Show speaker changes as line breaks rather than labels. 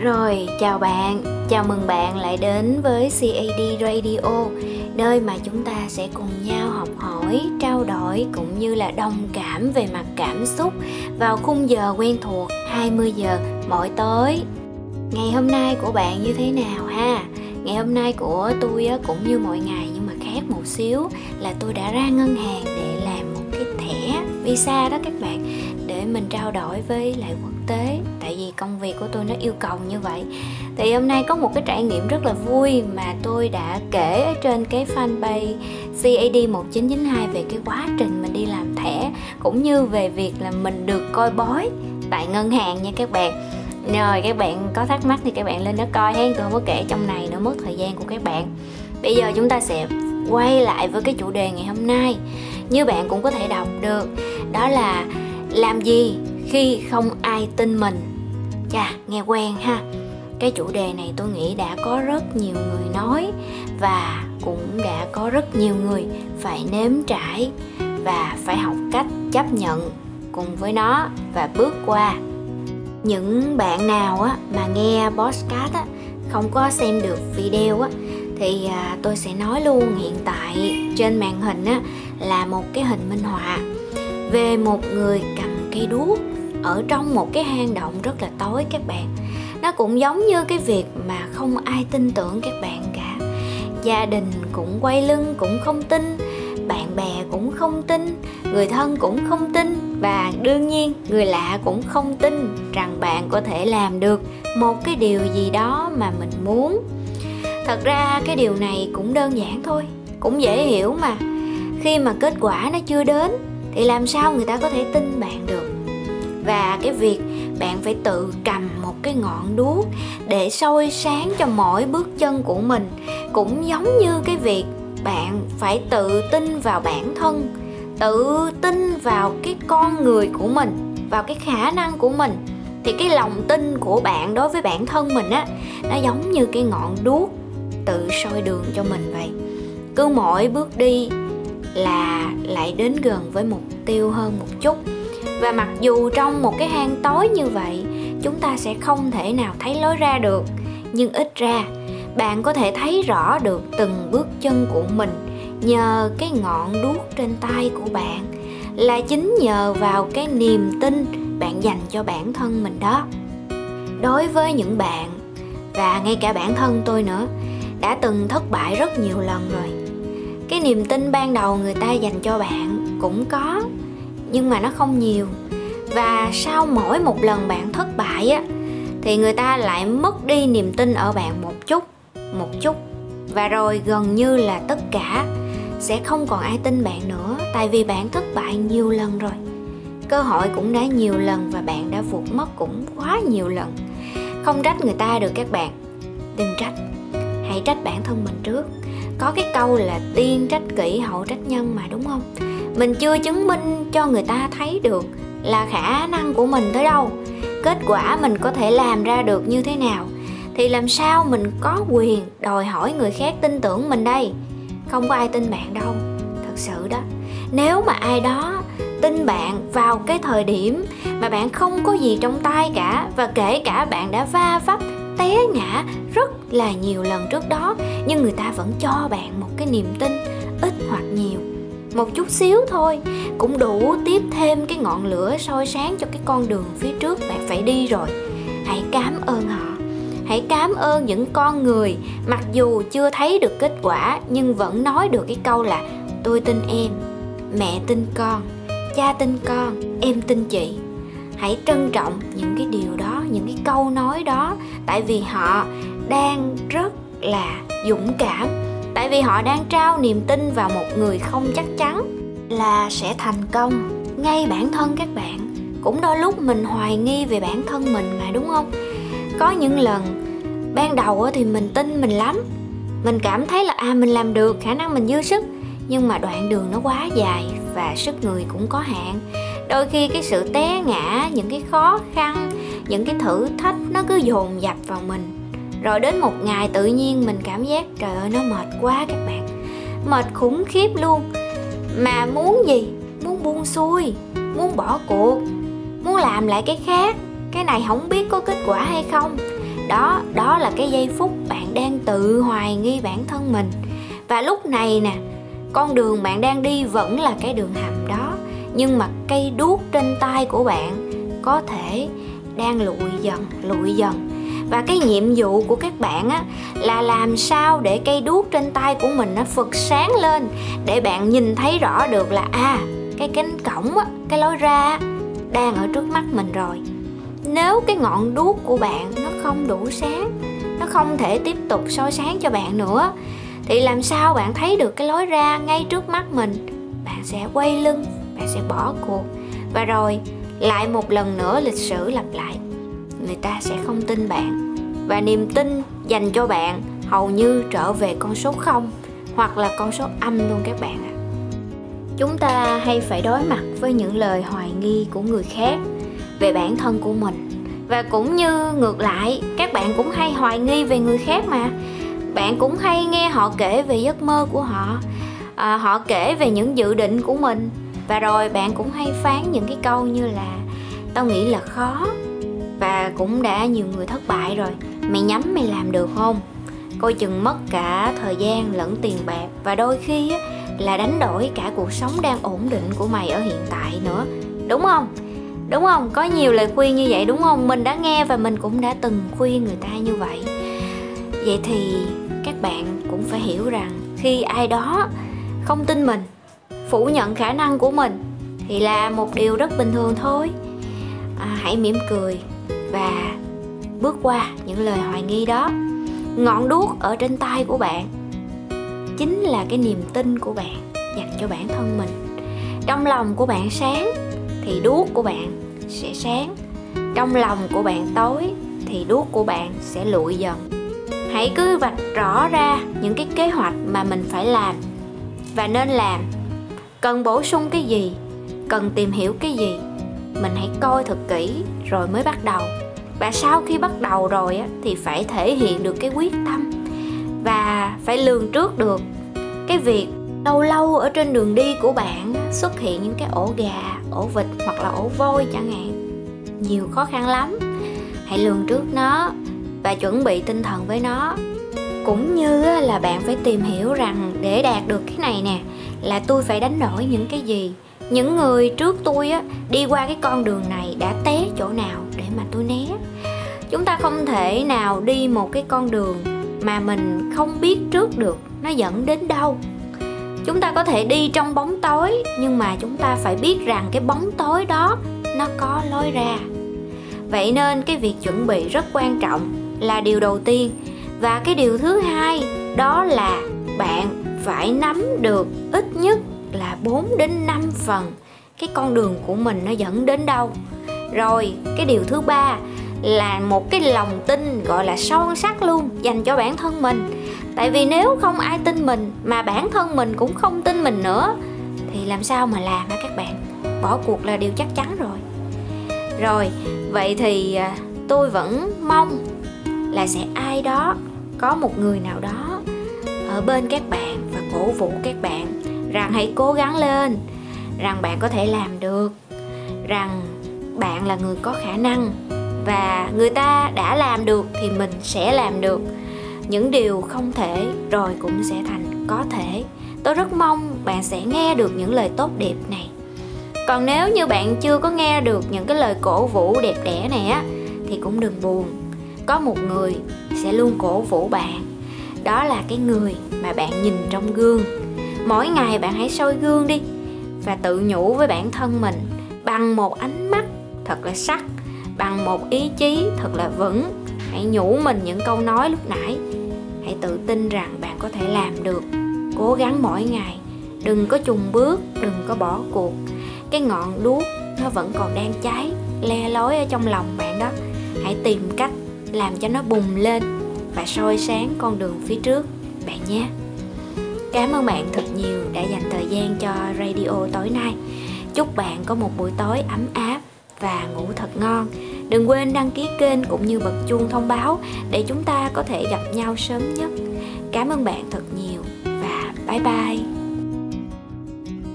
Rồi, chào bạn, chào mừng bạn lại đến với CAD Radio Nơi mà chúng ta sẽ cùng nhau học hỏi, trao đổi cũng như là đồng cảm về mặt cảm xúc Vào khung giờ quen thuộc 20 giờ mỗi tối. Ngày hôm nay của bạn như thế nào ha? Ngày hôm nay của tôi cũng như mọi ngày nhưng mà khác một xíu Là tôi đã ra ngân hàng để làm một cái thẻ visa đó các bạn để mình trao đổi với lại quốc tế. Tại vì công việc của tôi nó yêu cầu như vậy. Thì hôm nay có một cái trải nghiệm rất là vui mà tôi đã kể ở trên cái fanpage CAD 1992 về cái quá trình mình đi làm thẻ, cũng như về việc là mình được coi bói tại ngân hàng nha các bạn. Rồi các bạn có thắc mắc thì các bạn lên đó coi hen, tôi không có kể trong này nữa, mất thời gian của các bạn. Bây giờ chúng ta sẽ quay lại với cái chủ đề ngày hôm nay. Như bạn cũng có thể đọc được, đó là làm gì khi không ai tin mình? Chà nghe quen ha. Cái chủ đề này tôi nghĩ đã có rất nhiều người nói và cũng đã có rất nhiều người phải nếm trải và phải học cách chấp nhận cùng với nó và bước qua. Những bạn nào á mà nghe podcast á không có xem được video á thì à, tôi sẽ nói luôn hiện tại trên màn hình á là một cái hình minh họa về một người cầm cây đuốc, ở trong một cái hang động rất là tối các bạn. Nó cũng giống như cái việc mà không ai tin tưởng các bạn cả. Gia đình cũng quay lưng cũng không tin, bạn bè cũng không tin, người thân cũng không tin, và đương nhiên người lạ cũng không tin rằng bạn có thể làm được một cái điều gì đó mà mình muốn. Thật ra cái điều này cũng đơn giản thôi, cũng dễ hiểu mà. Khi mà kết quả nó chưa đến thì làm sao người ta có thể tin bạn được? Và cái việc bạn phải tự cầm một cái ngọn đuốc để soi sáng cho mỗi bước chân của mình, cũng giống như cái việc bạn phải tự tin vào bản thân, tự tin vào cái con người của mình, vào cái khả năng của mình. Thì cái lòng tin của bạn đối với bản thân mình á, nó giống như cái ngọn đuốc tự soi đường cho mình vậy. Cứ mỗi bước đi là lại đến gần với mục tiêu hơn một chút. Và mặc dù trong một cái hang tối như vậy, chúng ta sẽ không thể nào thấy lối ra được. Nhưng ít ra, bạn có thể thấy rõ được từng bước chân của mình nhờ cái ngọn đuốc trên tay của bạn là chính nhờ vào cái niềm tin bạn dành cho bản thân mình đó. Đối với những bạn, và ngay cả bản thân tôi nữa, đã từng thất bại rất nhiều lần rồi cái niềm tin ban đầu người ta dành cho bạn cũng có, nhưng mà nó không nhiều. Và sau mỗi một lần bạn thất bại á, thì người ta lại mất đi niềm tin ở bạn một chút một chút. Và rồi gần như là tất cả sẽ không còn ai tin bạn nữa, tại vì bạn thất bại nhiều lần rồi. Cơ hội cũng đã nhiều lần và bạn đã vụt mất cũng quá nhiều lần. Không trách người ta được các bạn, đừng trách. Hãy trách bản thân mình trước có cái câu là tiên trách kỷ, hậu trách nhân mà, đúng không? Mình chưa chứng minh cho người ta thấy được là khả năng của mình tới đâu. Kết quả mình có thể làm ra được như thế nào? Thì làm sao mình có quyền đòi hỏi người khác tin tưởng mình đây? Không có ai tin bạn đâu, thật sự đó. Nếu mà ai đó tin bạn vào cái thời điểm mà bạn không có gì trong tay cả và kể cả bạn đã va vấp, té ngã rất là nhiều lần trước đó, nhưng người ta vẫn cho bạn một cái niềm tin, ít hoặc nhiều. Một chút xíu thôi, cũng đủ tiếp thêm cái ngọn lửa soi sáng cho cái con đường phía trước bạn phải đi rồi. Hãy cảm ơn họ. Hãy cảm ơn những con người, mặc dù chưa thấy được kết quả, nhưng vẫn nói được cái câu là, tôi tin em, mẹ tin con, cha tin con, em tin chị. Hãy trân trọng những cái điều đó, những cái câu nói đó, tại vì họ đang rất là dũng cảm. Tại vì họ đang trao niềm tin vào một người không chắc chắn là sẽ thành công. Ngay bản thân các bạn, cũng đôi lúc mình hoài nghi về bản thân mình mà, đúng không? Có những lần, ban đầu thì mình tin mình lắm. Mình cảm thấy là à mình làm được, khả năng mình dư sức. Nhưng mà đoạn đường nó quá dài và sức người cũng có hạn. Đôi khi cái sự té ngã, những cái khó khăn, những cái thử thách nó cứ dồn dập vào mình rồi đến một ngày tự nhiên mình cảm giác, trời ơi, nó mệt quá các bạn. Mệt khủng khiếp luôn. Mà muốn gì? Muốn buông xuôi, muốn bỏ cuộc, muốn làm lại cái khác. Cái này không biết có kết quả hay không. Đó đó là cái giây phút bạn đang tự hoài nghi bản thân mình. Và lúc này nè, con đường bạn đang đi vẫn là cái đường hầm đó. Nhưng mà cây đuốc trên tay của bạn có thể đang lụi dần lụi dần và cái nhiệm vụ của các bạn á, là làm sao để cây đuốc trên tay của mình nó phật sáng lên, để bạn nhìn thấy rõ được là à cái cánh cổng á, cái lối ra đang ở trước mắt mình rồi. Nếu cái ngọn đuốc của bạn nó không đủ sáng, nó không thể tiếp tục soi sáng cho bạn nữa, thì làm sao bạn thấy được cái lối ra ngay trước mắt mình? Bạn sẽ quay lưng, bạn sẽ bỏ cuộc. Và rồi, lại một lần nữa lịch sử lặp lại người ta sẽ không tin bạn. Và niềm tin dành cho bạn hầu như trở về con số 0 hoặc là con số âm luôn các bạn ạ. Chúng ta hay phải đối mặt với những lời hoài nghi của người khác về bản thân của mình. Và cũng như ngược lại các bạn cũng hay hoài nghi về người khác mà. Bạn cũng hay nghe họ kể về giấc mơ của họ à, họ kể về những dự định của mình. Và rồi bạn cũng hay phán những cái câu như là tao nghĩ là khó và cũng đã nhiều người thất bại rồi. Mày nhắm mày làm được không? Coi chừng mất cả thời gian lẫn tiền bạc. Và đôi khi là đánh đổi cả cuộc sống đang ổn định của mày ở hiện tại nữa. Đúng không? Đúng không? Có nhiều lời khuyên như vậy đúng không? Mình đã nghe và mình cũng đã từng khuyên người ta như vậy. Vậy thì các bạn cũng phải hiểu rằng khi ai đó không tin mình phủ nhận khả năng của mình thì là một điều rất bình thường thôi. À, hãy mỉm cười và bước qua những lời hoài nghi đó. Ngọn đuốc ở trên tay của bạn chính là cái niềm tin của bạn dành cho bản thân mình. Trong lòng của bạn sáng thì đuốc của bạn sẽ sáng. Trong lòng của bạn tối thì đuốc của bạn sẽ lụi dần. Hãy cứ vạch rõ ra những cái kế hoạch mà mình phải làm. Và nên làm. Cần bổ sung cái gì? Cần tìm hiểu cái gì? Mình hãy coi thật kỹ rồi mới bắt đầu và sau khi bắt đầu rồi á, thì phải thể hiện được cái quyết tâm. Và phải lường trước được cái việc lâu lâu ở trên đường đi của bạn xuất hiện những cái ổ gà ổ vịt hoặc là ổ voi chẳng hạn. Nhiều khó khăn lắm. Hãy lường trước nó và chuẩn bị tinh thần với nó. Cũng như là bạn phải tìm hiểu rằng để đạt được cái này nè là tôi phải đánh đổi những cái gì. Những người trước tôi á đi qua cái con đường này đã té chỗ nào không thể nào đi một cái con đường mà mình không biết trước được nó dẫn đến đâu. Chúng ta có thể đi trong bóng tối nhưng mà chúng ta phải biết rằng cái bóng tối đó nó có lối ra. Vậy nên cái việc chuẩn bị rất quan trọng là điều đầu tiên. Và cái điều thứ hai đó là bạn phải nắm được ít nhất là 4 đến 5 phần cái con đường của mình nó dẫn đến đâu. Rồi, cái điều thứ ba là một cái lòng tin gọi là sâu sắc luôn dành cho bản thân mình. Tại vì nếu không ai tin mình mà bản thân mình cũng không tin mình nữa thì làm sao mà làm hả các bạn? Bỏ cuộc là điều chắc chắn rồi. Rồi, vậy thì à, tôi vẫn mong là sẽ ai đó có một người nào đó ở bên các bạn và cổ vũ các bạn rằng hãy cố gắng lên rằng bạn có thể làm được rằng bạn là người có khả năng và người ta đã làm được thì mình sẽ làm được. Những điều không thể rồi cũng sẽ thành có thể. Tôi rất mong bạn sẽ nghe được những lời tốt đẹp này. Còn nếu như bạn chưa có nghe được những cái lời cổ vũ đẹp đẽ này á, thì cũng đừng buồn. Có một người sẽ luôn cổ vũ bạn. Đó là cái người mà bạn nhìn trong gương. Mỗi ngày bạn hãy soi gương đi và tự nhủ với bản thân mình bằng một ánh mắt thật là sắc bằng một ý chí thật là vững. Hãy nhủ mình những câu nói lúc nãy. Hãy tự tin rằng bạn có thể làm được. Cố gắng mỗi ngày. Đừng có chùng bước, đừng có bỏ cuộc. Cái ngọn đuốc, nó vẫn còn đang cháy, le lói ở trong lòng bạn đó. Hãy tìm cách làm cho nó bùng lên và soi sáng con đường phía trước, bạn nhé. Cảm ơn bạn thật nhiều đã dành thời gian cho radio tối nay. Chúc bạn có một buổi tối ấm áp và ngủ thật ngon. Đừng quên đăng ký kênh cũng như bật chuông thông báo để chúng ta có thể gặp nhau sớm nhất. Cảm ơn bạn thật nhiều và bye bye.